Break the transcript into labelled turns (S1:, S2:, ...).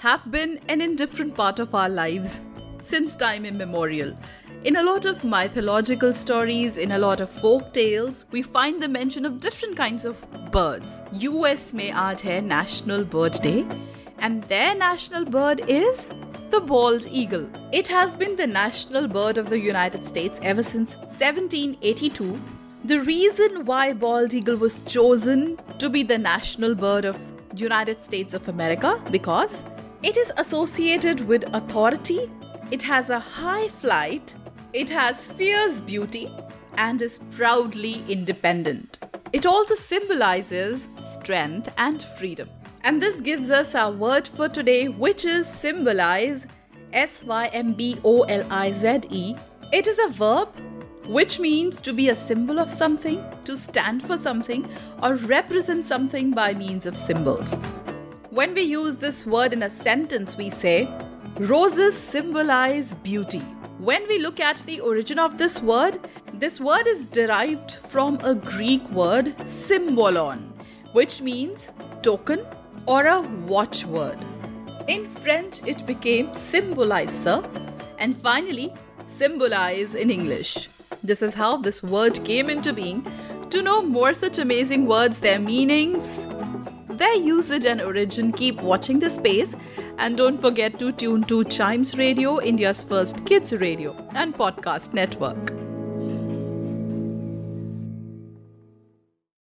S1: have been an indifferent part of our lives since time immemorial. In a lot of mythological stories, in a lot of folk tales, we find the mention of different kinds of birds. US में आज है National Bird Day, and their national bird is the bald eagle. It has been the national bird of the United States ever since 1782 the reason why bald eagle was chosen to be the national bird of United States of America because it is associated with authority, it has a high flight, it has fierce beauty and is proudly independent. It also symbolizes strength and freedom. And this gives us our word for today which is symbolize S Y M B O L I Z E. It is a verb which means to be a symbol of something, to stand for something, or represent something by means of symbols. When we use this word in a sentence, we say, Roses symbolize beauty. When we look at the origin of this word, this word is derived from a Greek word symbolon, which means token or a watchword. In French, it became symboliser, and finally, symbolize in English. This is how this word came into being. To know more such amazing words, their meanings, their usage and origin, keep watching the space and don't forget to tune to Chimes Radio, India's first kids radio and podcast network.